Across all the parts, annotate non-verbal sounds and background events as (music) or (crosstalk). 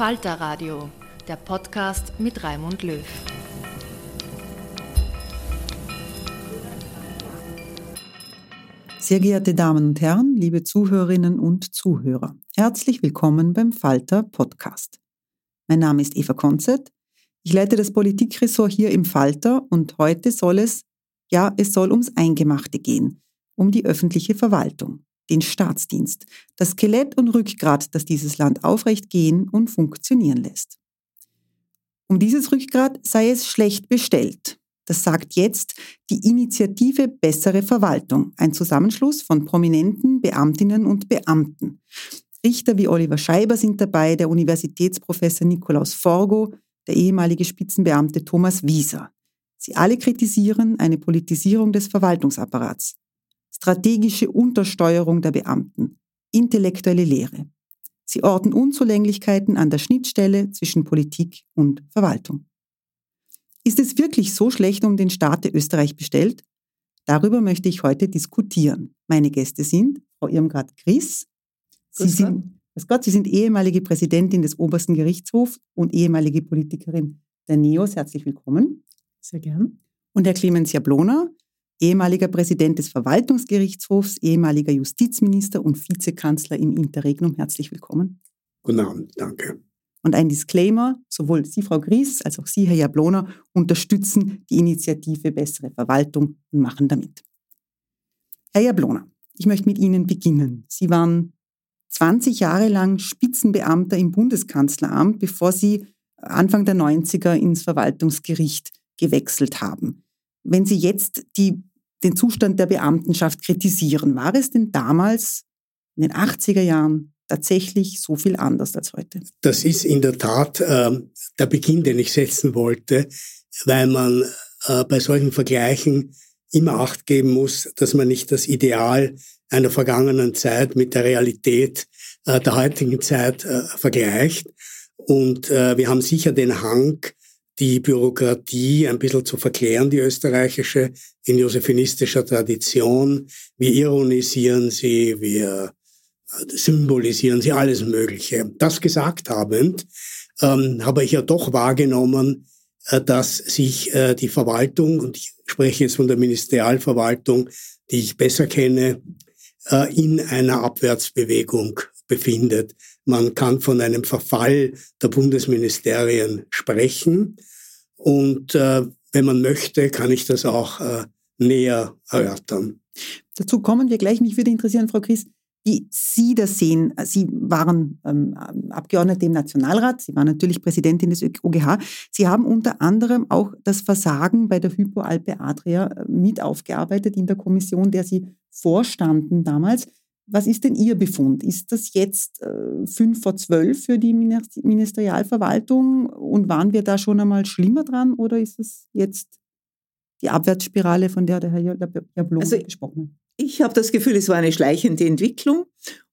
Falter Radio, der Podcast mit Raimund Löw. Sehr geehrte Damen und Herren, liebe Zuhörerinnen und Zuhörer, herzlich willkommen beim Falter Podcast. Mein Name ist Eva Konzett. Ich leite das Politikressort hier im Falter und heute soll es, ja, es soll ums Eingemachte gehen, um die öffentliche Verwaltung den Staatsdienst, das Skelett und Rückgrat, das dieses Land aufrecht gehen und funktionieren lässt. Um dieses Rückgrat sei es schlecht bestellt. Das sagt jetzt die Initiative Bessere Verwaltung, ein Zusammenschluss von prominenten Beamtinnen und Beamten. Richter wie Oliver Scheiber sind dabei, der Universitätsprofessor Nikolaus Forgo, der ehemalige Spitzenbeamte Thomas Wieser. Sie alle kritisieren eine Politisierung des Verwaltungsapparats strategische Untersteuerung der Beamten, intellektuelle Lehre. Sie orten Unzulänglichkeiten an der Schnittstelle zwischen Politik und Verwaltung. Ist es wirklich so schlecht um den Staat Österreich bestellt? Darüber möchte ich heute diskutieren. Meine Gäste sind Frau Irmgard Chris. Sie sind, Gott, Sie sind ehemalige Präsidentin des Obersten Gerichtshofs und ehemalige Politikerin der NEOS. Herzlich willkommen. Sehr gern. Und Herr Clemens Jablona, ehemaliger Präsident des Verwaltungsgerichtshofs, ehemaliger Justizminister und Vizekanzler im Interregnum. Herzlich willkommen. Guten Abend, danke. Und ein Disclaimer, sowohl Sie, Frau Gries, als auch Sie, Herr Jablona, unterstützen die Initiative Bessere Verwaltung und machen damit. Herr Jablona, ich möchte mit Ihnen beginnen. Sie waren 20 Jahre lang Spitzenbeamter im Bundeskanzleramt, bevor Sie Anfang der 90er ins Verwaltungsgericht gewechselt haben. Wenn Sie jetzt die, den Zustand der Beamtenschaft kritisieren, war es denn damals in den 80er Jahren tatsächlich so viel anders als heute? Das ist in der Tat äh, der Beginn, den ich setzen wollte, weil man äh, bei solchen Vergleichen immer Acht geben muss, dass man nicht das Ideal einer vergangenen Zeit mit der Realität äh, der heutigen Zeit äh, vergleicht. Und äh, wir haben sicher den Hang, die Bürokratie ein bisschen zu verklären, die österreichische, in josephinistischer Tradition. Wir ironisieren sie, wir äh, symbolisieren sie, alles Mögliche. Das gesagt habend, ähm, habe ich ja doch wahrgenommen, äh, dass sich äh, die Verwaltung, und ich spreche jetzt von der Ministerialverwaltung, die ich besser kenne, äh, in einer Abwärtsbewegung befindet. Man kann von einem Verfall der Bundesministerien sprechen. Und äh, wenn man möchte, kann ich das auch äh, näher erörtern. Dazu kommen wir gleich. Mich würde interessieren, Frau Christ, wie Sie das sehen. Sie waren ähm, Abgeordnete im Nationalrat, Sie waren natürlich Präsidentin des OGH. Sie haben unter anderem auch das Versagen bei der Hypoalpe Adria äh, mit aufgearbeitet in der Kommission, der Sie vorstanden damals. Was ist denn Ihr Befund? Ist das jetzt äh, fünf vor zwölf für die Ministerialverwaltung und waren wir da schon einmal schlimmer dran oder ist es jetzt die Abwärtsspirale, von der der Herr Jablon also, gesprochen hat? Ich habe das Gefühl, es war eine schleichende Entwicklung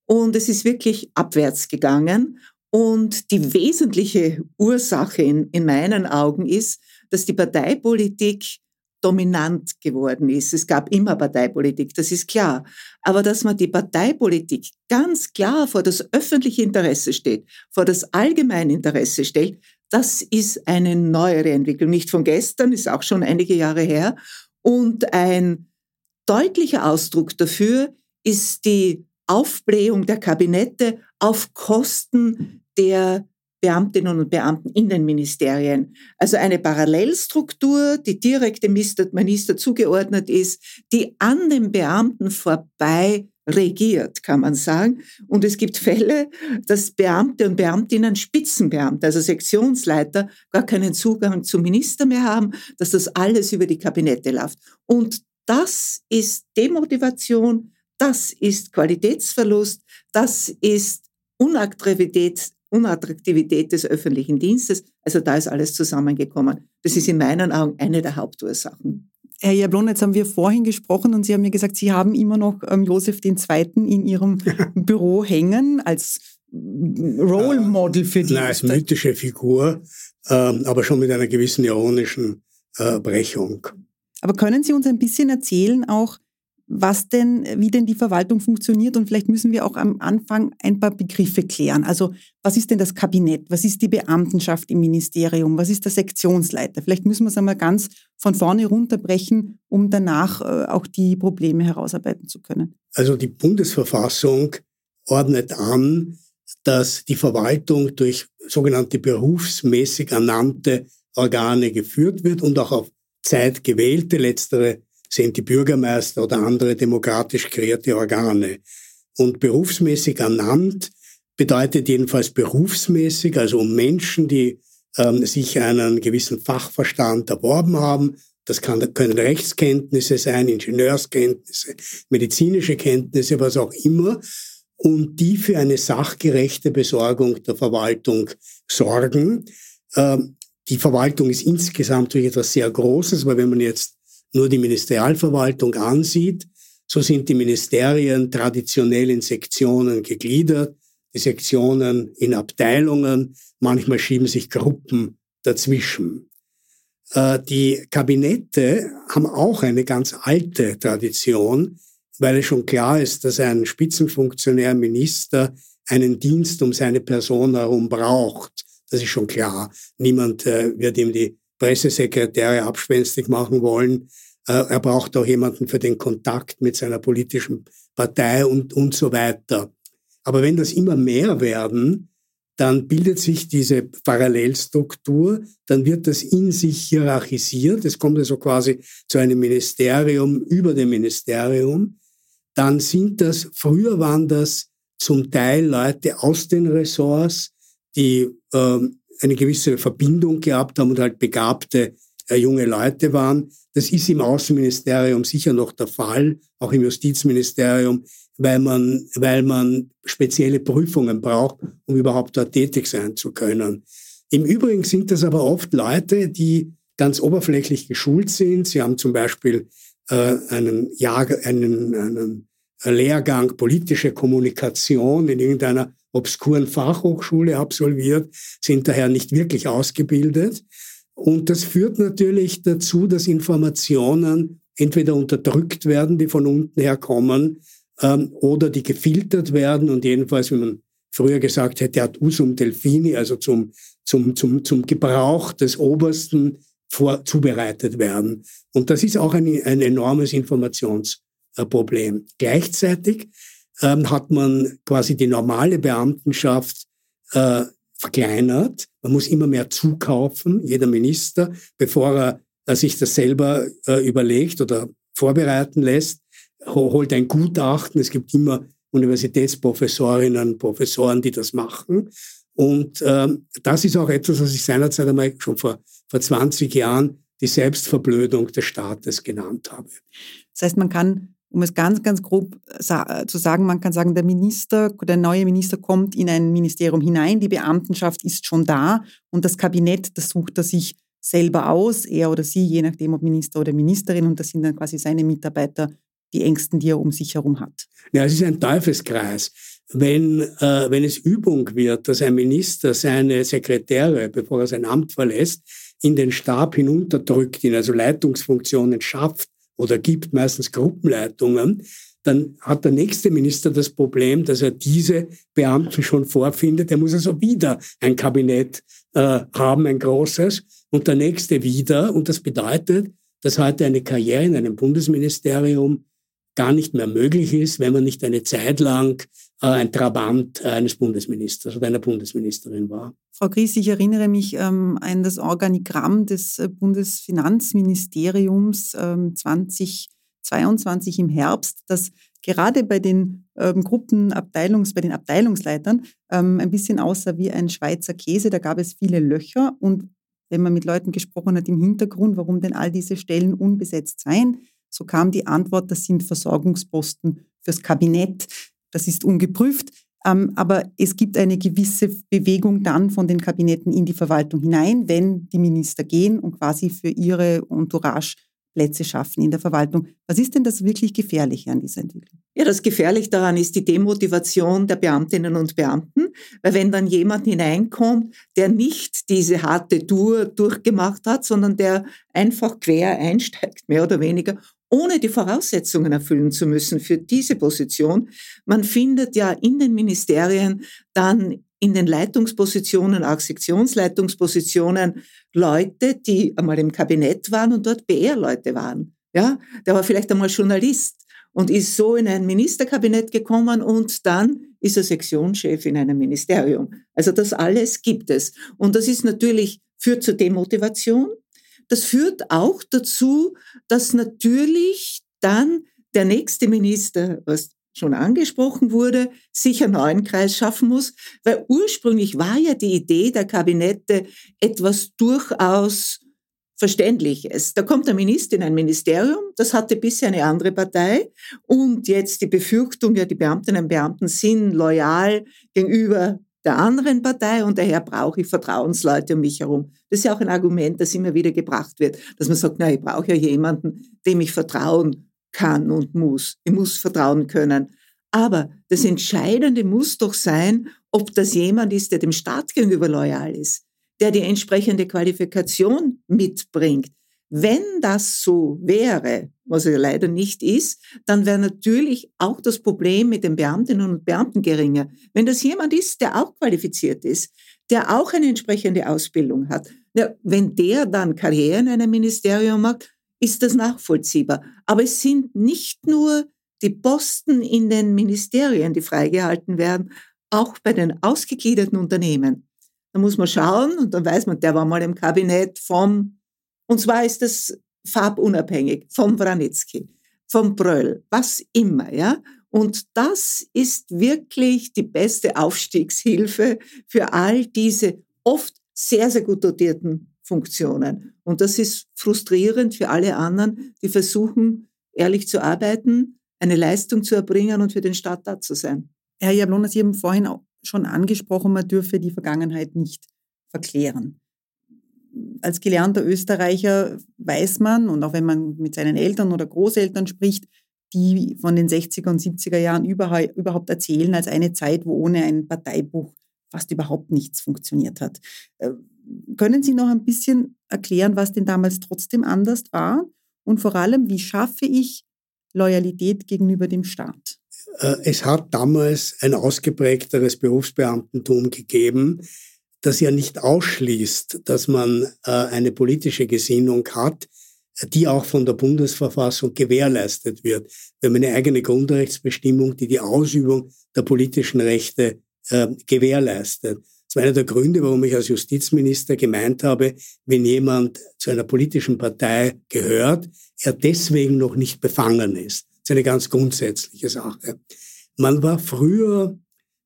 und es ist wirklich abwärts gegangen. Und die wesentliche Ursache in, in meinen Augen ist, dass die Parteipolitik dominant geworden ist. Es gab immer Parteipolitik, das ist klar. Aber dass man die Parteipolitik ganz klar vor das öffentliche Interesse steht, vor das allgemeine Interesse stellt, das ist eine neuere Entwicklung. Nicht von gestern, ist auch schon einige Jahre her. Und ein deutlicher Ausdruck dafür ist die Aufblähung der Kabinette auf Kosten der Beamtinnen und Beamten in den Ministerien. Also eine Parallelstruktur, die direkt dem Minister zugeordnet ist, die an den Beamten vorbei regiert, kann man sagen. Und es gibt Fälle, dass Beamte und Beamtinnen, Spitzenbeamte, also Sektionsleiter, gar keinen Zugang zum Minister mehr haben, dass das alles über die Kabinette läuft. Und das ist Demotivation, das ist Qualitätsverlust, das ist Unattraktivität, Unattraktivität des öffentlichen Dienstes. Also da ist alles zusammengekommen. Das ist in meinen Augen eine der Hauptursachen. Herr Jablon, jetzt haben wir vorhin gesprochen und Sie haben mir gesagt, Sie haben immer noch ähm, Josef II. in Ihrem (laughs) Büro hängen als Role Model für die. Nein, als mythische Figur, äh, aber schon mit einer gewissen ironischen äh, Brechung. Aber können Sie uns ein bisschen erzählen auch, was denn, wie denn die Verwaltung funktioniert und vielleicht müssen wir auch am Anfang ein paar Begriffe klären. Also was ist denn das Kabinett? Was ist die Beamtenschaft im Ministerium? Was ist der Sektionsleiter? Vielleicht müssen wir es einmal ganz von vorne runterbrechen, um danach äh, auch die Probleme herausarbeiten zu können. Also die Bundesverfassung ordnet an, dass die Verwaltung durch sogenannte berufsmäßig ernannte Organe geführt wird und auch auf Zeit gewählte, letztere sind die Bürgermeister oder andere demokratisch kreierte Organe. Und berufsmäßig ernannt bedeutet jedenfalls berufsmäßig, also um Menschen, die ähm, sich einen gewissen Fachverstand erworben haben. Das kann, können Rechtskenntnisse sein, Ingenieurskenntnisse, medizinische Kenntnisse, was auch immer. Und die für eine sachgerechte Besorgung der Verwaltung sorgen. Ähm, die Verwaltung ist insgesamt wirklich etwas sehr Großes, weil wenn man jetzt nur die Ministerialverwaltung ansieht, so sind die Ministerien traditionell in Sektionen gegliedert, die Sektionen in Abteilungen, manchmal schieben sich Gruppen dazwischen. Äh, die Kabinette haben auch eine ganz alte Tradition, weil es schon klar ist, dass ein Spitzenfunktionär, Minister einen Dienst um seine Person herum braucht. Das ist schon klar. Niemand äh, wird ihm die Pressesekretäre abspenstig machen wollen. Äh, er braucht auch jemanden für den Kontakt mit seiner politischen Partei und, und so weiter. Aber wenn das immer mehr werden, dann bildet sich diese Parallelstruktur, dann wird das in sich hierarchisiert, es kommt also quasi zu einem Ministerium über dem Ministerium, dann sind das, früher waren das zum Teil Leute aus den Ressorts, die ähm, eine gewisse Verbindung gehabt haben und halt begabte äh, junge Leute waren. Das ist im Außenministerium sicher noch der Fall, auch im Justizministerium, weil man, weil man spezielle Prüfungen braucht, um überhaupt dort tätig sein zu können. Im Übrigen sind das aber oft Leute, die ganz oberflächlich geschult sind. Sie haben zum Beispiel äh, einen, Jahr, einen, einen Lehrgang politische Kommunikation in irgendeiner obskuren Fachhochschule absolviert, sind daher nicht wirklich ausgebildet. Und das führt natürlich dazu, dass Informationen entweder unterdrückt werden, die von unten her kommen, ähm, oder die gefiltert werden und jedenfalls, wie man früher gesagt hätte, ad usum delfini, also zum, zum, zum, zum Gebrauch des Obersten vor, zubereitet werden. Und das ist auch ein, ein enormes Informationsproblem. Gleichzeitig ähm, hat man quasi die normale Beamtenschaft äh, verkleinert. Man muss immer mehr zukaufen, jeder Minister, bevor er sich das selber äh, überlegt oder vorbereiten lässt, holt ein Gutachten. Es gibt immer Universitätsprofessorinnen, Professoren, die das machen. Und ähm, das ist auch etwas, was ich seinerzeit einmal schon vor, vor 20 Jahren die Selbstverblödung des Staates genannt habe. Das heißt, man kann, um es ganz, ganz grob zu sagen, man kann sagen, der Minister, der neue Minister kommt in ein Ministerium hinein, die Beamtenschaft ist schon da und das Kabinett, das sucht er sich selber aus, er oder sie, je nachdem ob Minister oder Ministerin, und das sind dann quasi seine Mitarbeiter, die Ängsten, die er um sich herum hat. Ja, es ist ein Teufelskreis. Wenn, äh, wenn es Übung wird, dass ein Minister seine Sekretäre, bevor er sein Amt verlässt, in den Stab hinunterdrückt, ihn also Leitungsfunktionen schafft oder gibt, meistens Gruppenleitungen, dann hat der nächste Minister das Problem, dass er diese Beamten schon vorfindet. Er muss also wieder ein Kabinett äh, haben, ein großes, und der nächste wieder. Und das bedeutet, dass heute eine Karriere in einem Bundesministerium gar nicht mehr möglich ist, wenn man nicht eine Zeit lang äh, ein Trabant eines Bundesministers oder einer Bundesministerin war. Frau Gries, ich erinnere mich ähm, an das Organigramm des äh, Bundesfinanzministeriums ähm, 2022 im Herbst, das gerade bei den ähm, Gruppenabteilungs, bei den Abteilungsleitern ähm, ein bisschen aussah wie ein Schweizer Käse. Da gab es viele Löcher und wenn man mit Leuten gesprochen hat im Hintergrund, warum denn all diese Stellen unbesetzt seien, so kam die Antwort, das sind Versorgungsposten fürs Kabinett. Das ist ungeprüft. Ähm, aber es gibt eine gewisse Bewegung dann von den Kabinetten in die Verwaltung hinein, wenn die Minister gehen und quasi für ihre Entourage Plätze schaffen in der Verwaltung. Was ist denn das wirklich Gefährliche an dieser Entwicklung? Ja, das Gefährliche daran ist die Demotivation der Beamtinnen und Beamten, weil wenn dann jemand hineinkommt, der nicht diese harte Tour durchgemacht hat, sondern der einfach quer einsteigt, mehr oder weniger, ohne die Voraussetzungen erfüllen zu müssen für diese Position. Man findet ja in den Ministerien dann in den Leitungspositionen, auch Sektionsleitungspositionen, Leute, die einmal im Kabinett waren und dort BR-Leute waren. Ja, der war vielleicht einmal Journalist und ist so in ein Ministerkabinett gekommen und dann ist er Sektionschef in einem Ministerium. Also das alles gibt es. Und das ist natürlich, führt zur Demotivation, das führt auch dazu, dass natürlich dann der nächste Minister, was schon angesprochen wurde, sich einen neuen Kreis schaffen muss, weil ursprünglich war ja die Idee der Kabinette etwas durchaus Verständliches. Da kommt der Minister in ein Ministerium, das hatte bisher eine andere Partei und jetzt die Befürchtung, ja, die Beamtinnen und Beamten sind loyal gegenüber der anderen Partei und daher brauche ich Vertrauensleute um mich herum. Das ist ja auch ein Argument, das immer wieder gebracht wird, dass man sagt, na, ich brauche ja jemanden, dem ich vertrauen kann und muss. Ich muss vertrauen können. Aber das Entscheidende muss doch sein, ob das jemand ist, der dem Staat gegenüber loyal ist, der die entsprechende Qualifikation mitbringt, wenn das so wäre, was er leider nicht ist, dann wäre natürlich auch das Problem mit den Beamtinnen und Beamten geringer. Wenn das jemand ist, der auch qualifiziert ist, der auch eine entsprechende Ausbildung hat, ja, wenn der dann Karriere in einem Ministerium macht, ist das nachvollziehbar. Aber es sind nicht nur die Posten in den Ministerien, die freigehalten werden, auch bei den ausgegliederten Unternehmen. Da muss man schauen und dann weiß man, der war mal im Kabinett vom und zwar ist das farbunabhängig vom Wranitzky, vom Bröll, was immer, ja. Und das ist wirklich die beste Aufstiegshilfe für all diese oft sehr, sehr gut dotierten Funktionen. Und das ist frustrierend für alle anderen, die versuchen, ehrlich zu arbeiten, eine Leistung zu erbringen und für den Staat da zu sein. Herr Jablona, Sie haben vorhin schon angesprochen, man dürfe die Vergangenheit nicht verklären als gelernter Österreicher weiß man, und auch wenn man mit seinen Eltern oder Großeltern spricht, die von den 60er und 70er Jahren überhaupt erzählen, als eine Zeit, wo ohne ein Parteibuch fast überhaupt nichts funktioniert hat. Äh, können Sie noch ein bisschen erklären, was denn damals trotzdem anders war? Und vor allem, wie schaffe ich Loyalität gegenüber dem Staat? Äh, es hat damals ein ausgeprägteres Berufsbeamtentum gegeben das ja nicht ausschließt, dass man äh, eine politische Gesinnung hat, die auch von der Bundesverfassung gewährleistet wird. Wir haben eine eigene Grundrechtsbestimmung, die die Ausübung der politischen Rechte äh, gewährleistet. Es war einer der Gründe, warum ich als Justizminister gemeint habe, wenn jemand zu einer politischen Partei gehört, er deswegen noch nicht befangen ist. Das ist eine ganz grundsätzliche Sache. Man war früher,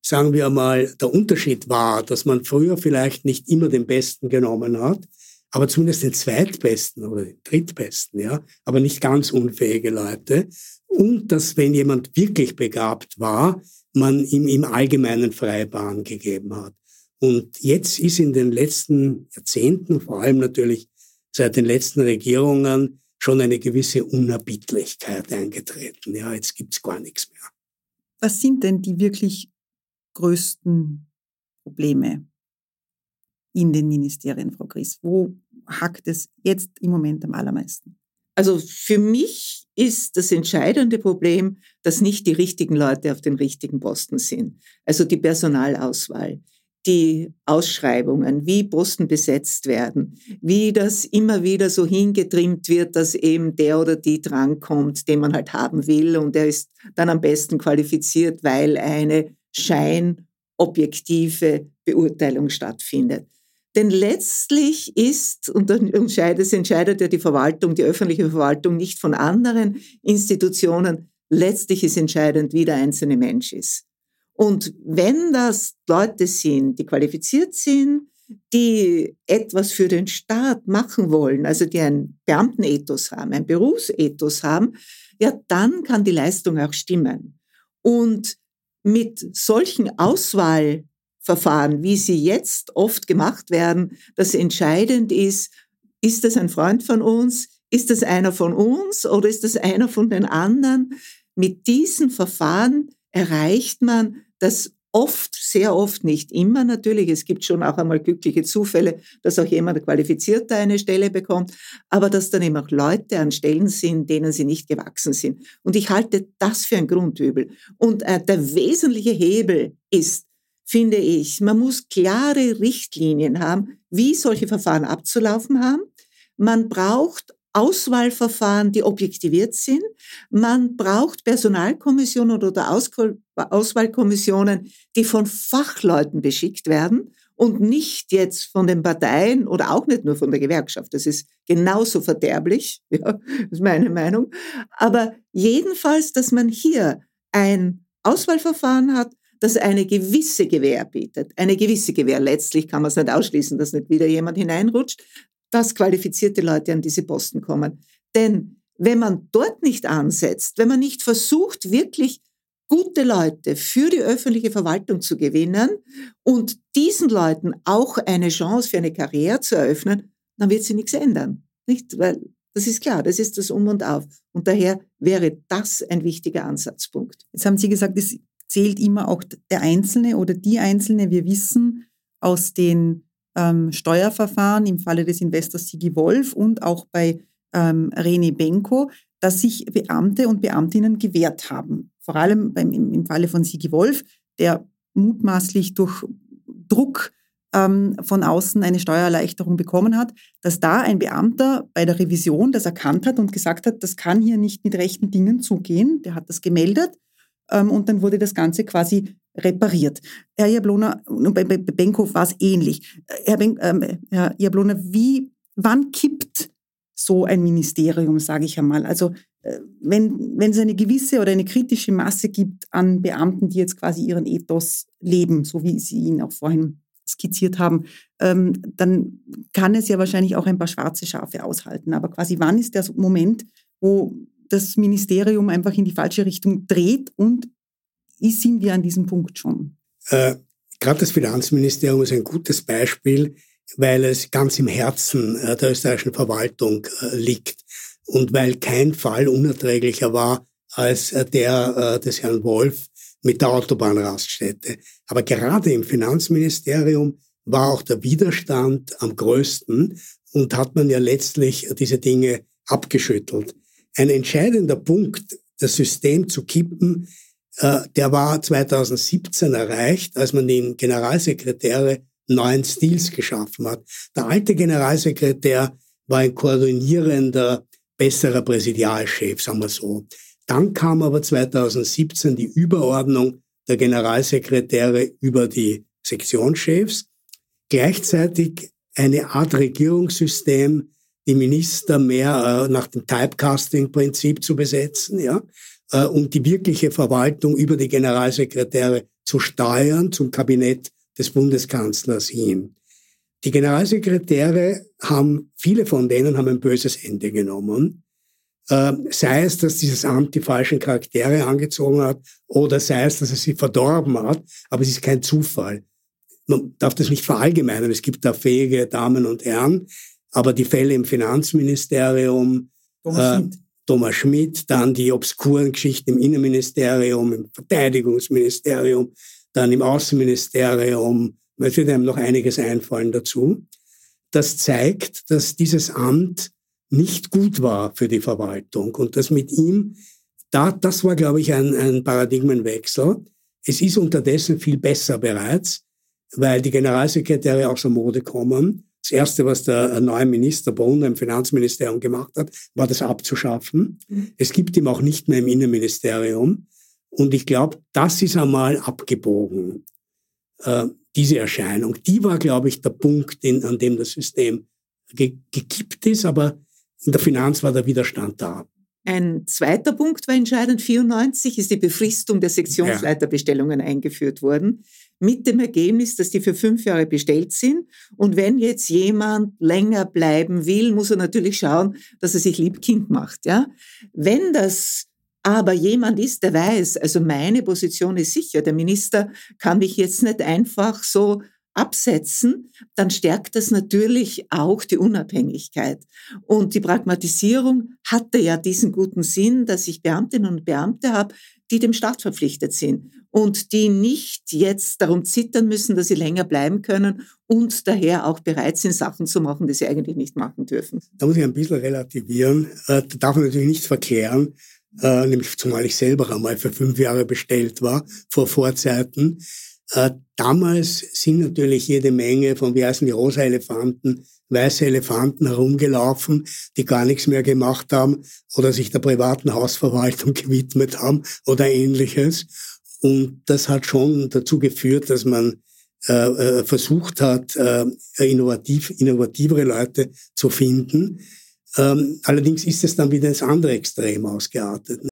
sagen wir mal, der Unterschied war, dass man früher vielleicht nicht immer den Besten genommen hat, aber zumindest den Zweitbesten oder den Drittbesten, ja, aber nicht ganz unfähige Leute. Und dass, wenn jemand wirklich begabt war, man ihm im Allgemeinen Freibahn gegeben hat. Und jetzt ist in den letzten Jahrzehnten, vor allem natürlich seit den letzten Regierungen, schon eine gewisse Unerbittlichkeit eingetreten. Ja, jetzt gibt's gar nichts mehr. Was sind denn die wirklich größten Probleme in den Ministerien, Frau Gries? Wo hackt es jetzt im Moment am allermeisten? Also für mich ist das entscheidende Problem, dass nicht die richtigen Leute auf den richtigen Posten sind. Also die Personalauswahl, die Ausschreibungen, wie Posten besetzt werden, wie das immer wieder so hingetrimmt wird, dass eben der oder die drankommt, den man halt haben will und der ist dann am besten qualifiziert, weil eine scheinobjektive Beurteilung stattfindet. Denn letztlich ist, und dann entscheidet, ja die Verwaltung, die öffentliche Verwaltung nicht von anderen Institutionen, letztlich ist entscheidend, wie der einzelne Mensch ist. Und wenn das Leute sind, die qualifiziert sind, die etwas für den Staat machen wollen, also die einen Beamtenethos haben, ein Berufsethos haben, ja, dann kann die Leistung auch stimmen. Und mit solchen Auswahl Verfahren, wie sie jetzt oft gemacht werden, dass entscheidend ist, ist das ein Freund von uns, ist das einer von uns oder ist das einer von den anderen? Mit diesen Verfahren erreicht man, dass oft, sehr oft, nicht immer natürlich, es gibt schon auch einmal glückliche Zufälle, dass auch jemand qualifizierter eine Stelle bekommt, aber dass dann eben auch Leute an Stellen sind, denen sie nicht gewachsen sind. Und ich halte das für ein Grundübel. Und äh, der wesentliche Hebel ist, finde ich, man muss klare Richtlinien haben, wie solche Verfahren abzulaufen haben. Man braucht Auswahlverfahren, die objektiviert sind. Man braucht Personalkommissionen oder Auswahlkommissionen, die von Fachleuten beschickt werden und nicht jetzt von den Parteien oder auch nicht nur von der Gewerkschaft. Das ist genauso verderblich, (laughs) ja, ist meine Meinung. Aber jedenfalls, dass man hier ein Auswahlverfahren hat, das eine gewisse Gewähr bietet. Eine gewisse Gewähr. Letztlich kann man es nicht ausschließen, dass nicht wieder jemand hineinrutscht, dass qualifizierte Leute an diese Posten kommen. Denn wenn man dort nicht ansetzt, wenn man nicht versucht, wirklich gute Leute für die öffentliche Verwaltung zu gewinnen und diesen Leuten auch eine Chance für eine Karriere zu eröffnen, dann wird sie nichts ändern. Nicht? Weil das ist klar, das ist das Um und Auf. Und daher wäre das ein wichtiger Ansatzpunkt. Jetzt haben Sie gesagt, es zählt immer auch der Einzelne oder die Einzelne. Wir wissen aus den ähm, Steuerverfahren im Falle des Investors Sigi Wolf und auch bei ähm, René Benko, dass sich Beamte und Beamtinnen gewehrt haben. Vor allem beim, im, im Falle von Sigi Wolf, der mutmaßlich durch Druck ähm, von außen eine Steuererleichterung bekommen hat, dass da ein Beamter bei der Revision das erkannt hat und gesagt hat, das kann hier nicht mit rechten Dingen zugehen. Der hat das gemeldet und dann wurde das Ganze quasi repariert. Herr Jablona, bei, bei Benko war es ähnlich. Herr, ben, ähm, Herr Jablona, wie, wann kippt so ein Ministerium, sage ich einmal? Also äh, wenn, wenn es eine gewisse oder eine kritische Masse gibt an Beamten, die jetzt quasi ihren Ethos leben, so wie Sie ihn auch vorhin skizziert haben, ähm, dann kann es ja wahrscheinlich auch ein paar schwarze Schafe aushalten. Aber quasi wann ist der Moment, wo das Ministerium einfach in die falsche Richtung dreht und sind wir an diesem Punkt schon? Äh, Gerade das Finanzministerium ist ein gutes Beispiel, weil es ganz im Herzen äh, der österreichischen Verwaltung äh, liegt und weil kein Fall unerträglicher war als äh, der äh, des Herrn Wolf mit der Autobahnraststätte. Aber gerade im Finanzministerium war auch der Widerstand am größten und hat man ja letztlich diese Dinge abgeschüttelt ein entscheidender Punkt, das System zu kippen, äh, der war 2017 erreicht, als man den Generalsekretäre neuen Stils geschaffen hat. Der alte Generalsekretär war ein koordinierender, besserer Präsidialchef, sagen wir so. Dann kam aber 2017 die Überordnung der Generalsekretäre über die Sektionschefs gleichzeitig eine Art Regierungssystem, die Minister mehr äh, nach dem Typecasting-Prinzip zu besetzen, ja, äh, und die wirkliche Verwaltung über die Generalsekretäre zu steuern zum Kabinett des Bundeskanzlers hin. Die Generalsekretäre haben, viele von denen haben ein böses Ende genommen. Äh, sei es, dass dieses Amt die falschen Charaktere angezogen hat oder sei es, dass es sie verdorben hat, aber es ist kein Zufall. Man darf das nicht verallgemeinern. Es gibt da fähige Damen und Herren, aber die Fälle im Finanzministerium, Thomas, äh, Schmidt. Thomas Schmidt, dann die obskuren Geschichten im Innenministerium, im Verteidigungsministerium, dann im Außenministerium, es wird einem noch einiges einfallen dazu. Das zeigt, dass dieses Amt nicht gut war für die Verwaltung und dass mit ihm, da, das war, glaube ich, ein, ein Paradigmenwechsel. Es ist unterdessen viel besser bereits, weil die Generalsekretäre aus der Mode kommen. Das Erste, was der neue Minister Brunner im Finanzministerium gemacht hat, war das abzuschaffen. Mhm. Es gibt ihn auch nicht mehr im Innenministerium. Und ich glaube, das ist einmal abgebogen. Äh, diese Erscheinung, die war, glaube ich, der Punkt, in, an dem das System ge gekippt ist, aber in der Finanz war der Widerstand da. Ein zweiter Punkt war entscheidend. 94 ist die Befristung der Sektionsleiterbestellungen ja. eingeführt worden, mit dem Ergebnis, dass die für fünf Jahre bestellt sind. Und wenn jetzt jemand länger bleiben will, muss er natürlich schauen, dass er sich lieb Kind macht. Ja? Wenn das aber jemand ist, der weiß, also meine Position ist sicher, der Minister kann mich jetzt nicht einfach so absetzen, dann stärkt das natürlich auch die Unabhängigkeit. Und die Pragmatisierung hatte ja diesen guten Sinn, dass ich Beamtinnen und Beamte habe, die dem Staat verpflichtet sind und die nicht jetzt darum zittern müssen, dass sie länger bleiben können und daher auch bereit sind, Sachen zu machen, die sie eigentlich nicht machen dürfen. Da muss ich ein bisschen relativieren. Äh, da darf man natürlich nicht verkehren äh, nämlich zumal ich selber einmal für fünf Jahre bestellt war, vor Vorzeiten. Äh, damals sind natürlich jede Menge von, wie heißen die, rosa Elefanten, weiße Elefanten herumgelaufen, die gar nichts mehr gemacht haben oder sich der privaten Hausverwaltung (laughs) gewidmet haben oder ähnliches. Und das hat schon dazu geführt, dass man äh, äh versucht hat, äh, innovativ, innovativere Leute zu finden. Ähm, allerdings ist es dann wieder ins andere Extrem ausgeartet.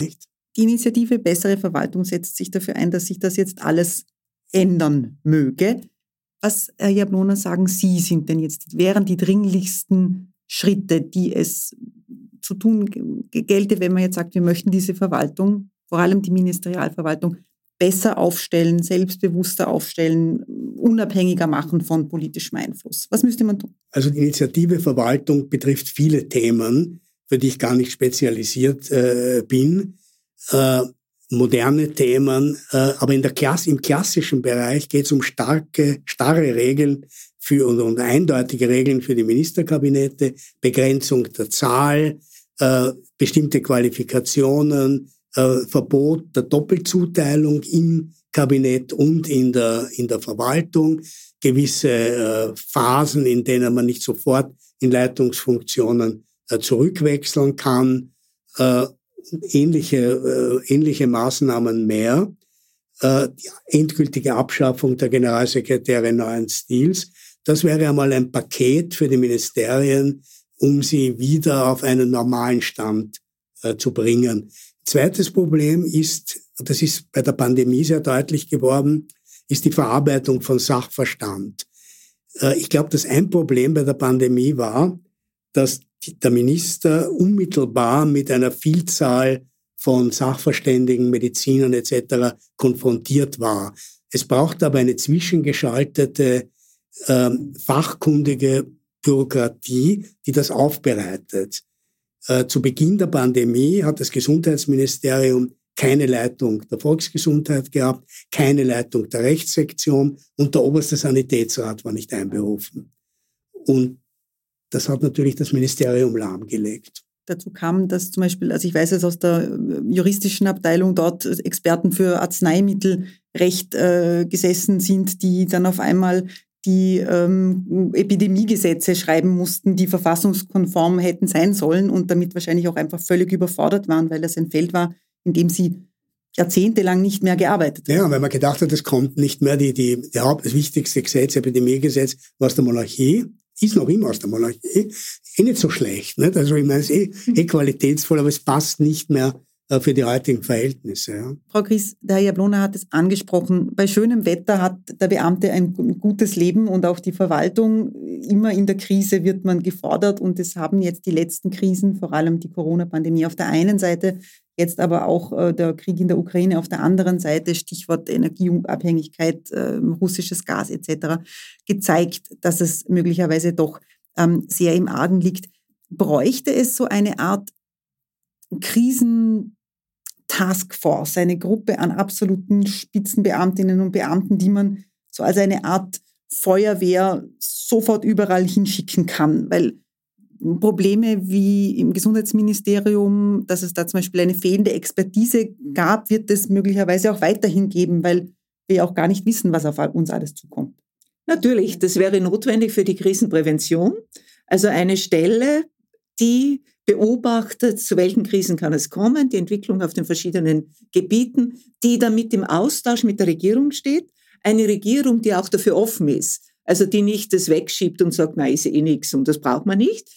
Die Initiative Bessere Verwaltung setzt sich dafür ein, dass sich das jetzt alles ändern möge. Was, Herr Jablona, sagen Sie, sind denn jetzt, wären die dringlichsten Schritte, die es zu tun gelte, wenn man jetzt sagt, wir möchten diese Verwaltung, vor allem die Ministerialverwaltung, besser aufstellen, selbstbewusster aufstellen, unabhängiger machen von politischem Einfluss? Was müsste man tun? Also die Initiative Verwaltung betrifft viele Themen, für die ich gar nicht spezialisiert äh, bin. Äh, moderne Themen, äh, aber in der Klasse, im klassischen Bereich geht es um starke, starre Regeln für und, und, eindeutige Regeln für die Ministerkabinette, Begrenzung der Zahl, äh, bestimmte Qualifikationen, äh, Verbot der Doppelzuteilung im Kabinett und in der, in der Verwaltung, gewisse äh, Phasen, in denen man nicht sofort in Leitungsfunktionen zurückwechseln kann, äh, ähnliche, äh, ähnliche Maßnahmen mehr. Äh, die endgültige Abschaffung der Generalsekretäre neuen Stils. Das wäre einmal ein Paket für die Ministerien, um sie wieder auf einen normalen Stand äh, zu bringen. Zweites Problem ist, das ist bei der Pandemie sehr deutlich geworden, ist die Verarbeitung von Sachverstand. Äh, ich glaube, dass ein Problem bei der Pandemie war, dass der Minister unmittelbar mit einer Vielzahl von Sachverständigen, Medizinern etc. konfrontiert war. Es braucht aber eine zwischengeschaltete, ähm, fachkundige Bürokratie, die das aufbereitet. Äh, zu Beginn der Pandemie hat das Gesundheitsministerium keine Leitung der Volksgesundheit gehabt, keine Leitung der Rechtssektion und der oberste Sanitätsrat war nicht einberufen. Und das hat natürlich das Ministerium lahmgelegt. Dazu kam, dass zum Beispiel, also ich weiß es aus der äh, juristischen Abteilung dort Experten für Arzneimittelrecht äh, gesessen sind, die dann auf einmal die ähm, Epidemiegesetze schreiben mussten, die verfassungskonform hätten sein sollen und damit wahrscheinlich auch einfach völlig überfordert waren, weil das ein Feld war, in dem sie jahrzehntelich nicht mehr gearbeitet haben. Ja, weil man gedacht hat, es kommt nicht mehr die, die, die Haupt, das wichtigste Gesetz, Epidemiegesetz, was der Monarchie ist noch immer aus der Monarchie, eh nicht so schlecht. Nicht? Also ich meine, es ist eh, eh qualitätsvoll, aber es passt nicht mehr äh, für die heutigen Verhältnisse. Ja. Frau Gries, der Herr Jablona hat es angesprochen. Bei schönem Wetter hat der Beamte ein gutes Leben und auch die Verwaltung. Immer in der Krise wird man gefordert und es haben jetzt die letzten Krisen, vor allem die Corona-Pandemie auf der einen Seite, jetzt aber auch äh, der Krieg in der Ukraine auf der anderen Seite, Stichwort Energieabhängigkeit, äh, russisches Gas etc., gezeigt, dass es möglicherweise doch ähm, sehr im Argen liegt. Bräuchte es so eine Art Krisen-Taskforce, eine Gruppe an absoluten Spitzenbeamtinnen und Beamten, die man so als eine Art Feuerwehr sofort überall hinschicken kann, weil Probleme wie im Gesundheitsministerium, dass es da zum Beispiel eine fehlende Expertise gab, wird es möglicherweise auch weiterhin geben, weil wir auch gar nicht wissen, was auf uns alles zukommt. Natürlich, das wäre notwendig für die Krisenprävention. Also eine Stelle, die beobachtet, zu welchen Krisen kann es kommen, die Entwicklung auf den verschiedenen Gebieten, die damit im Austausch mit der Regierung steht. Eine Regierung, die auch dafür offen ist, also die nicht das wegschiebt und sagt, na, ist eh nichts und das braucht man nicht.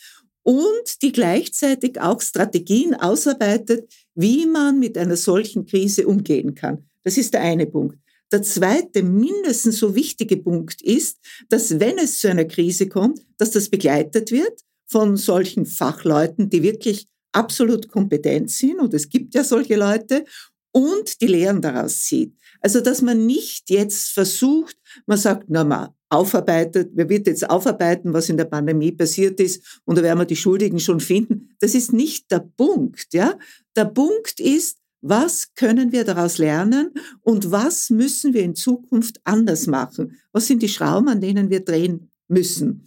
Und die gleichzeitig auch Strategien ausarbeitet, wie man mit einer solchen Krise umgehen kann. Das ist der eine Punkt. Der zweite, mindestens so wichtige Punkt ist, dass wenn es zu einer Krise kommt, dass das begleitet wird von solchen Fachleuten, die wirklich absolut kompetent sind, und es gibt ja solche Leute, und die Lehren daraus zieht. Also, dass man nicht jetzt versucht, man sagt, na mal, aufarbeitet, wer wird jetzt aufarbeiten, was in der Pandemie passiert ist, und da werden wir die Schuldigen schon finden. Das ist nicht der Punkt, ja. Der Punkt ist, was können wir daraus lernen und was müssen wir in Zukunft anders machen? Was sind die Schrauben, an denen wir drehen müssen?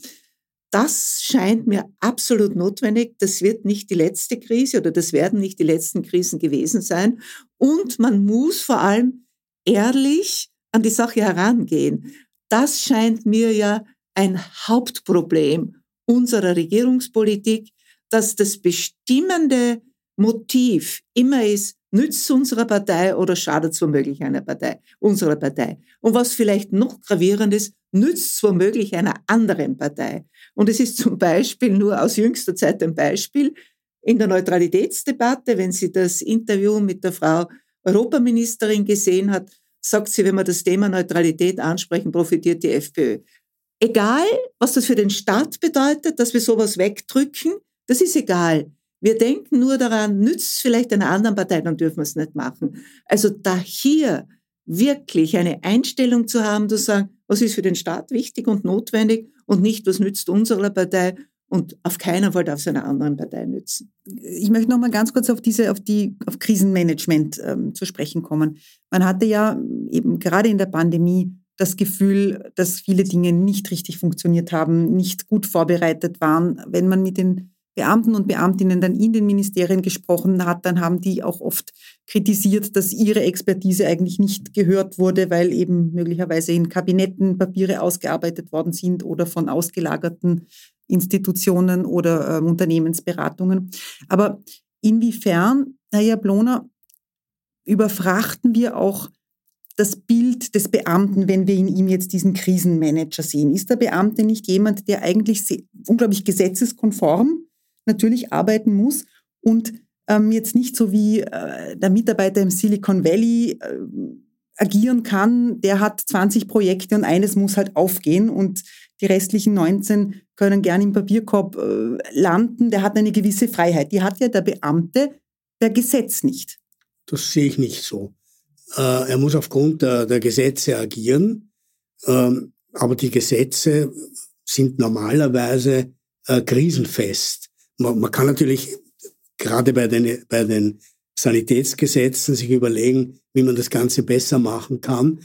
das scheint mir absolut notwendig. Das wird nicht die letzte Krise oder das werden nicht die letzten Krisen gewesen sein. Und man muss vor allem ehrlich an die Sache herangehen. Das scheint mir ja ein Hauptproblem unserer Regierungspolitik, dass das bestimmende Motiv immer ist, nützt unserer Partei oder schadet es womöglich einer Partei, unserer Partei. Und was vielleicht noch gravierend ist, nützt es womöglich einer anderen Partei. Und es ist zum Beispiel nur aus jüngster Zeit ein Beispiel in der Neutralitätsdebatte, wenn sie das Interview mit der Frau Europaministerin gesehen hat, sagt sie, wenn wir das Thema Neutralität ansprechen, profitiert die FPÖ. Egal, was das für den Staat bedeutet, dass wir sowas wegdrücken, das ist egal. Wir denken nur daran, nützt es vielleicht einer anderen Partei, dann dürfen wir es nicht machen. Also da hier wirklich eine Einstellung zu haben, zu sagen, was ist für den Staat wichtig und notwendig und nicht, was nützt unserer Partei und auf keinen Fall darf es einer anderen Partei nützen. Ich möchte noch mal ganz kurz auf diese, auf die, auf Krisenmanagement ähm, zu sprechen kommen. Man hatte ja eben gerade in der Pandemie das Gefühl, dass viele Dinge nicht richtig funktioniert haben, nicht gut vorbereitet waren. Wenn man mit den Beamten und Beamtinnen dann in den Ministerien gesprochen hat, dann haben die auch oft kritisiert, dass ihre Expertise eigentlich nicht gehört wurde, weil eben möglicherweise in Kabinetten Papiere ausgearbeitet worden sind oder von ausgelagerten Institutionen oder äh, Unternehmensberatungen. Aber inwiefern, Herr Jablona, überfrachten wir auch das Bild des Beamten, wenn wir in ihm jetzt diesen Krisenmanager sehen? Ist der Beamte nicht jemand, der eigentlich unglaublich gesetzeskonform natürlich arbeiten muss und ähm, jetzt nicht so wie äh, der Mitarbeiter im Silicon Valley äh, agieren kann, der hat 20 Projekte und eines muss halt aufgehen und die restlichen 19 können gern im Papierkorb äh, landen, der hat eine gewisse Freiheit. Die hat ja der Beamte der Gesetz nicht. Das sehe ich nicht so. Äh, er muss aufgrund der, der Gesetze agieren, ähm, aber die Gesetze sind normalerweise äh, krisenfest. Man, man kann natürlich gerade bei den, bei den Sanitätsgesetzen sich überlegen, wie man das Ganze besser machen kann.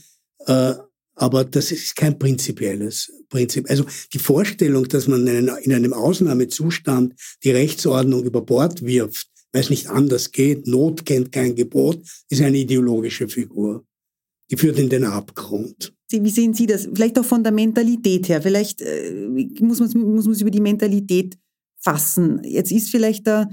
Aber das ist kein prinzipielles Prinzip. Also die Vorstellung, dass man in einem Ausnahmezustand die Rechtsordnung über Bord wirft, weil es nicht anders geht, Not kennt kein Gebot, ist eine ideologische Figur. Die führt in den Abgrund. Wie sehen Sie das? Vielleicht auch von der Mentalität her. Vielleicht äh, muss man muss man es über die Mentalität fassen. Jetzt ist vielleicht der,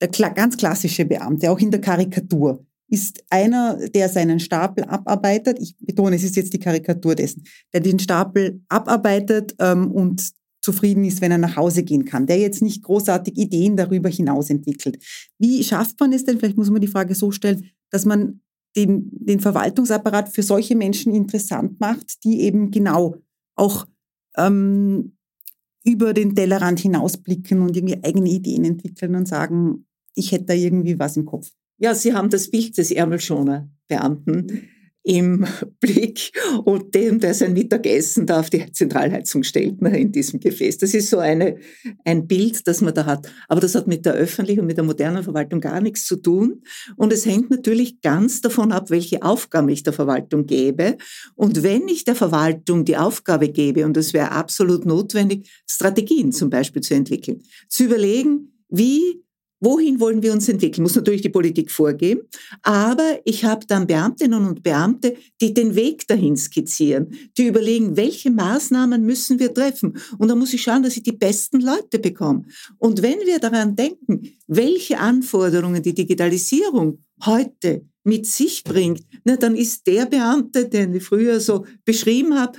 der ganz klassische Beamte, auch in der Karikatur, ist einer, der seinen Stapel abarbeitet. Ich betone, es ist jetzt die Karikatur dessen, der den Stapel abarbeitet ähm, und zufrieden ist, wenn er nach Hause gehen kann, der jetzt nicht großartig Ideen darüber hinaus entwickelt. Wie schafft man es denn, vielleicht muss man die Frage so stellen, dass man den, den Verwaltungsapparat für solche Menschen interessant macht, die eben genau auch ähm, über den Tellerrand hinausblicken und irgendwie eigene Ideen entwickeln und sagen, ich hätte da irgendwie was im Kopf. Ja, Sie haben das Bild des Ärmelschoner-Beamten im (laughs) Blick und dem, der sein Mittagessen da auf die Zentralheizung stellt, in diesem Gefäß. Das ist so eine, ein Bild, das man da hat. Aber das hat mit der öffentlichen und mit der modernen Verwaltung gar nichts zu tun. Und es hängt natürlich ganz davon ab, welche Aufgaben ich der Verwaltung gebe. Und wenn ich der Verwaltung die Aufgabe gebe, und es wäre absolut notwendig, Strategien zum Beispiel zu entwickeln, zu überlegen, wie Wohin wollen wir uns entwickeln? Muss natürlich die Politik vorgeben, aber ich habe dann Beamtinnen und Beamte, die den Weg dahin skizzieren, die überlegen, welche Maßnahmen müssen wir treffen. Und da muss ich schauen, dass ich die besten Leute bekomme. Und wenn wir daran denken, welche Anforderungen die Digitalisierung heute mit sich bringt, na, dann ist der Beamte, den ich früher so beschrieben habe,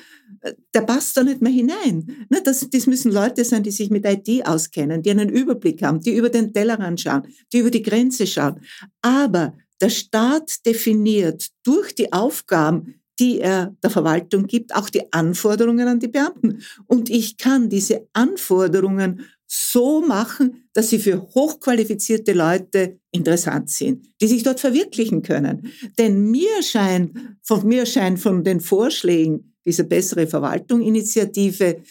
der passt da nicht mehr hinein. Ne, das, das müssen Leute sein, die sich mit IT auskennen, die einen Überblick haben, die über den Tellerrand schauen, die über die Grenze schauen. Aber der Staat definiert durch die Aufgaben, die er der Verwaltung gibt, auch die Anforderungen an die Beamten. Und ich kann diese Anforderungen so machen, dass sie für hochqualifizierte Leute interessant sind, die sich dort verwirklichen können. Denn mir scheint, von mir scheint von den Vorschlägen, diese bessere Verwaltung-Initiative,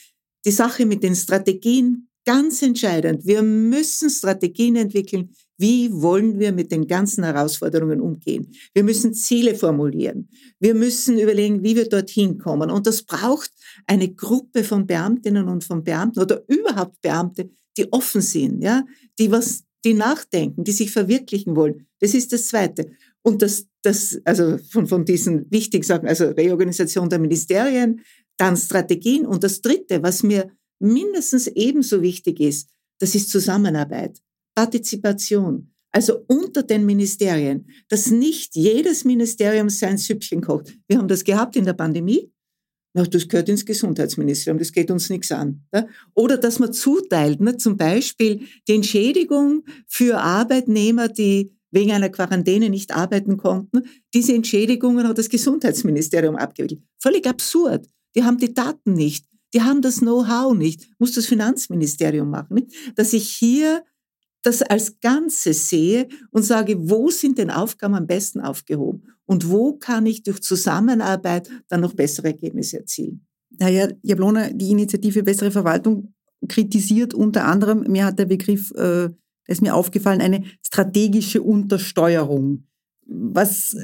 die Sache mit den Strategien ganz entscheidend. Wir müssen Strategien entwickeln. Wie wollen wir mit den ganzen Herausforderungen umgehen? Wir müssen Ziele formulieren. Wir müssen überlegen, wie wir dorthin kommen. Und das braucht eine Gruppe von Beamtinnen und von Beamten oder überhaupt Beamte, die offen sind, ja, die was, die nachdenken, die sich verwirklichen wollen. Das ist das Zweite. Und das, das also von, von diesen wichtigen Sachen, also Reorganisation der Ministerien, dann Strategien. Und das Dritte, was mir mindestens ebenso wichtig ist, das ist Zusammenarbeit, Partizipation. Also unter den Ministerien, dass nicht jedes Ministerium sein Süppchen kocht. Wir haben das gehabt in der Pandemie. Das gehört ins Gesundheitsministerium, das geht uns nichts an. Oder dass man zuteilt, ne? zum Beispiel die Entschädigung für Arbeitnehmer, die wegen einer Quarantäne nicht arbeiten konnten. Diese Entschädigungen hat das Gesundheitsministerium abgewickelt. Völlig absurd. Die haben die Daten nicht. Die haben das Know-how nicht. Muss das Finanzministerium machen. Dass ich hier das als Ganzes sehe und sage, wo sind denn Aufgaben am besten aufgehoben? Und wo kann ich durch Zusammenarbeit dann noch bessere Ergebnisse erzielen? Herr Jablona, die Initiative Bessere Verwaltung kritisiert unter anderem, mir hat der Begriff äh, ist mir aufgefallen, eine strategische Untersteuerung. Was,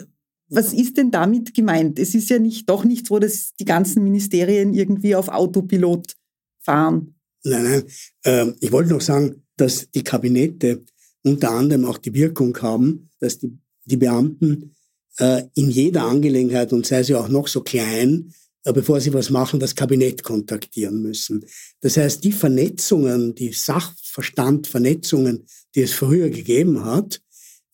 was ist denn damit gemeint? Es ist ja nicht, doch nicht so, dass die ganzen Ministerien irgendwie auf Autopilot fahren. Nein, nein. Äh, ich wollte noch sagen, dass die Kabinette unter anderem auch die Wirkung haben, dass die, die Beamten äh, in jeder Angelegenheit, und sei sie auch noch so klein, bevor sie was machen, das Kabinett kontaktieren müssen. Das heißt, die Vernetzungen, die Sachverstandvernetzungen, die es früher gegeben hat,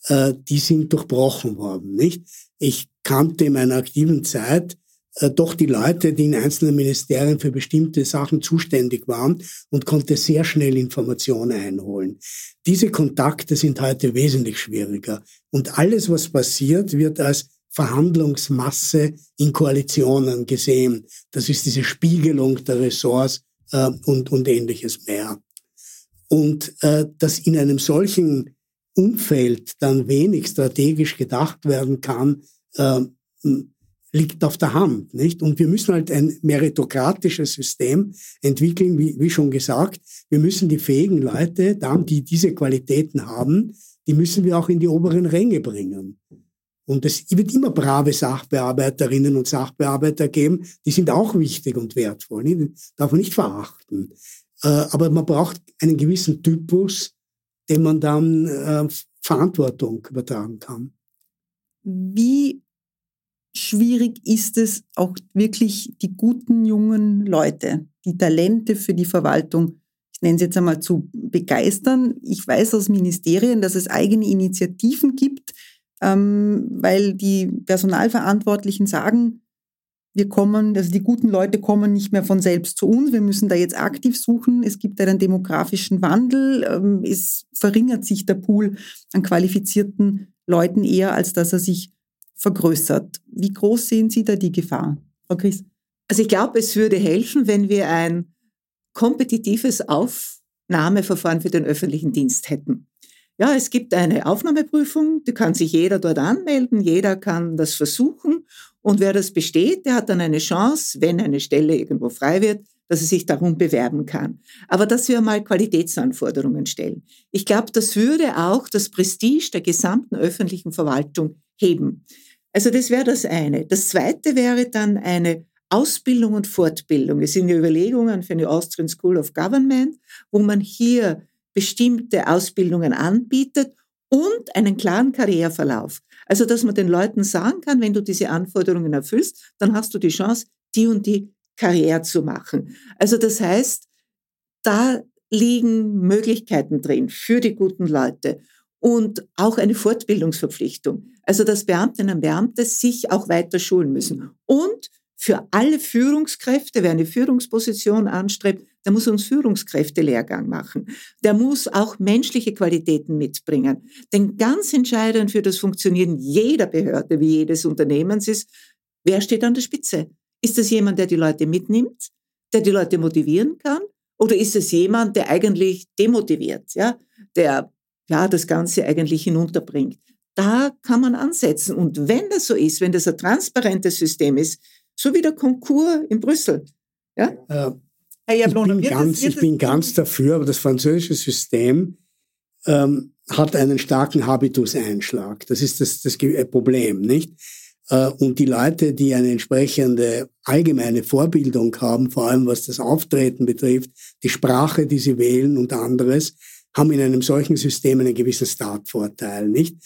äh, die sind durchbrochen worden, nicht? Ich kannte in meiner aktiven Zeit äh, doch die Leute, die in einzelnen Ministerien für bestimmte Sachen zuständig waren und konnte sehr schnell Informationen einholen. Diese Kontakte sind heute wesentlich schwieriger. Und alles, was passiert, wird als Verhandlungsmasse in Koalitionen gesehen. Das ist diese Spiegelung der Ressorts äh, und, und ähnliches mehr. Und äh, dass in einem solchen Umfeld dann wenig strategisch gedacht werden kann, äh, liegt auf der Hand, nicht? Und wir müssen halt ein meritokratisches System entwickeln, wie, wie schon gesagt. Wir müssen die fähigen Leute dann, die diese Qualitäten haben, die müssen wir auch in die oberen Ränge bringen. Und es wird immer brave Sachbearbeiterinnen und Sachbearbeiter geben, die sind auch wichtig und wertvoll, die darf man nicht verachten. Äh, aber man braucht einen gewissen Typus, dem man dann äh, Verantwortung übertragen kann. Wie schwierig ist es auch wirklich die guten jungen Leute, die Talente für die Verwaltung, ich nenne es jetzt einmal zu begeistern. Ich weiß aus Ministerien, dass es eigene Initiativen gibt, ähm, weil die Personalverantwortlichen sagen, wir kommen, also die guten Leute kommen nicht mehr von selbst zu uns. Wir müssen da jetzt aktiv suchen. Es gibt einen demografischen Wandel. Ähm, es verringert sich der Pool an qualifizierten Leuten eher, als dass er sich vergrößert. Wie groß sehen Sie da die Gefahr, Frau Chris? Also ich glaube, es würde helfen, wenn wir ein kompetitives Aufnahmeverfahren für den öffentlichen Dienst hätten. Ja, es gibt eine Aufnahmeprüfung, da kann sich jeder dort anmelden, jeder kann das versuchen und wer das besteht, der hat dann eine Chance, wenn eine Stelle irgendwo frei wird, dass er sich darum bewerben kann. Aber dass wir mal Qualitätsanforderungen stellen. Ich glaube, das würde auch das Prestige der gesamten öffentlichen Verwaltung heben. Also das wäre das eine. Das zweite wäre dann eine Ausbildung und Fortbildung. Es sind ja Überlegungen für eine Austrian School of Government, wo man hier bestimmte Ausbildungen anbietet und einen klaren Karriereverlauf. Also, dass man den Leuten sagen kann, wenn du diese Anforderungen erfüllst, dann hast du die Chance, die und die Karriere zu machen. Also, das heißt, da liegen Möglichkeiten drin für die guten Leute und auch eine Fortbildungsverpflichtung. Also, dass Beamtinnen und Beamte sich auch weiter schulen müssen. Und für alle Führungskräfte, wer eine Führungsposition anstrebt, der muss uns Führungskräftelehrgang machen. Der muss auch menschliche Qualitäten mitbringen. Denn ganz entscheidend für das Funktionieren jeder Behörde wie jedes Unternehmens ist, wer steht an der Spitze? Ist das jemand, der die Leute mitnimmt, der die Leute motivieren kann? Oder ist es jemand, der eigentlich demotiviert, ja, der ja das Ganze eigentlich hinunterbringt? Da kann man ansetzen. Und wenn das so ist, wenn das ein transparentes System ist, so wie der Konkurs in Brüssel. Ja? Äh, ich bin, ganz, ich bin ganz dafür, aber das französische System ähm, hat einen starken Habitus-Einschlag. Das ist das, das Problem, nicht? Äh, und die Leute, die eine entsprechende allgemeine Vorbildung haben, vor allem was das Auftreten betrifft, die Sprache, die sie wählen und anderes, haben in einem solchen System einen gewissen Startvorteil, nicht?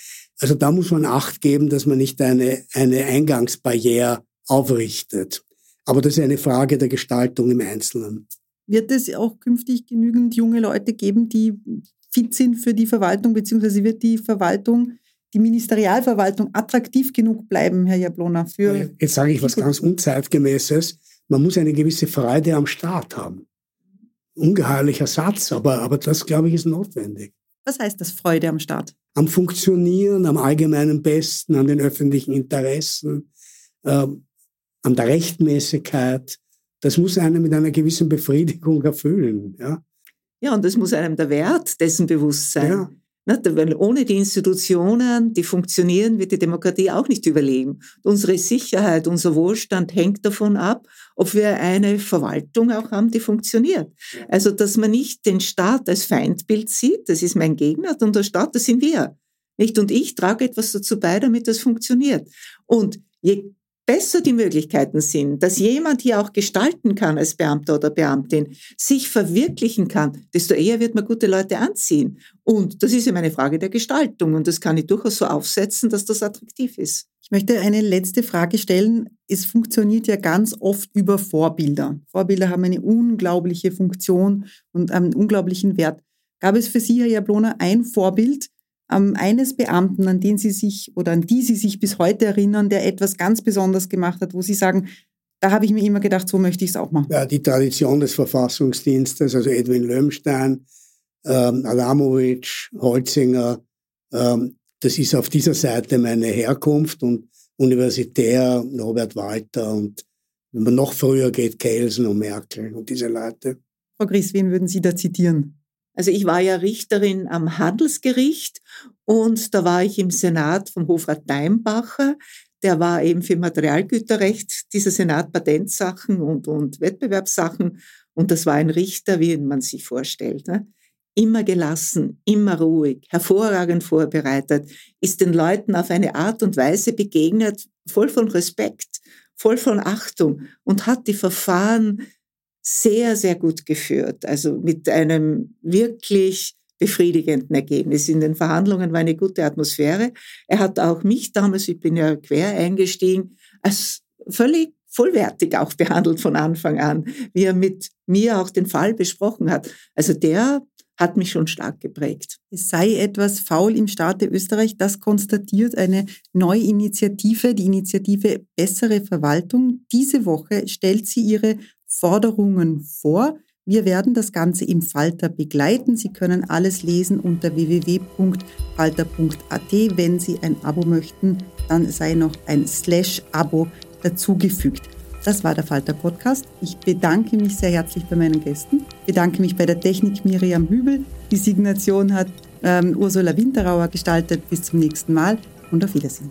Also da muss man Acht geben, dass man nicht eine, eine Eingangsbarriere aufrichtet. Aber das ist eine Frage der Gestaltung im Einzelnen. Wird es auch künftig genügend junge Leute geben, die fit sind für die Verwaltung, beziehungsweise wird die Verwaltung, die Ministerialverwaltung attraktiv genug bleiben, Herr Jablona? Für Jetzt sage ich was ganz Unzeitgemäßes. Man muss eine gewisse Freude am Staat haben. Ungeheuerlicher Satz, aber, aber das, glaube ich, ist notwendig. Was heißt das Freude am Staat? Am Funktionieren, am allgemeinen Besten, an den öffentlichen Interessen, ähm, an der Rechtmäßigkeit. Das muss einem mit einer gewissen Befriedigung erfüllen. Ja, ja und das muss einem der Wert dessen bewusst sein. Ja. Weil ohne die Institutionen, die funktionieren, wird die Demokratie auch nicht überleben. Unsere Sicherheit, unser Wohlstand hängt davon ab, ob wir eine Verwaltung auch haben, die funktioniert. Also, dass man nicht den Staat als Feindbild sieht, das ist mein Gegner, und der Staat, das sind wir. Nicht? Und ich trage etwas dazu bei, damit das funktioniert. Und je besser die Möglichkeiten sind, dass jemand hier auch gestalten kann als Beamter oder Beamtin, sich verwirklichen kann, desto eher wird man gute Leute anziehen. Und das ist eben eine Frage der Gestaltung und das kann ich durchaus so aufsetzen, dass das attraktiv ist. Ich möchte eine letzte Frage stellen. Es funktioniert ja ganz oft über Vorbilder. Vorbilder haben eine unglaubliche Funktion und einen unglaublichen Wert. Gab es für Sie, Herr Jablona, ein Vorbild, ähm, eines Beamten, an den Sie sich oder an die Sie sich bis heute erinnern, der etwas ganz Besonderes gemacht hat, wo Sie sagen, da habe ich mir immer gedacht, so möchte ich es auch machen. Ja, die Tradition des Verfassungsdienstes, also Edwin Lömstein, ähm, Adamowitsch, Holzinger, ähm, das ist auf dieser Seite meine Herkunft und universitär Norbert Walter und wenn man noch früher geht, Kelsen und Merkel und diese Leute. Frau Gries, wen würden Sie da zitieren? Also ich war ja Richterin am Handelsgericht und da war ich im Senat vom Hofrat Deimbacher. Der war eben für Materialgüterrecht, dieser Senat Patentsachen und, und Wettbewerbssachen. Und das war ein Richter, wie man sich vorstellt. Ne? immer gelassen, immer ruhig, hervorragend vorbereitet, ist den Leuten auf eine Art und Weise begegnet, voll von Respekt, voll von Achtung und hat die Verfahren sehr, sehr gut geführt. Also mit einem wirklich befriedigenden Ergebnis. In den Verhandlungen war eine gute Atmosphäre. Er hat auch mich damals, ich bin ja quer eingestiegen, als völlig vollwertig auch behandelt von Anfang an, wie er mit mir auch den Fall besprochen hat. Also der hat mich schon stark geprägt. Es sei etwas faul im Staate Österreich, das konstatiert eine neue Initiative, die Initiative Bessere Verwaltung. Diese Woche stellt sie ihre Forderungen vor. Wir werden das Ganze im Falter begleiten. Sie können alles lesen unter www.falter.at. Wenn Sie ein Abo möchten, dann sei noch ein Slash-Abo dazugefügt. Das war der Falter Podcast. Ich bedanke mich sehr herzlich bei meinen Gästen. Bedanke mich bei der Technik Miriam Hübel. Die Signation hat ähm, Ursula Winterauer gestaltet. Bis zum nächsten Mal und auf Wiedersehen.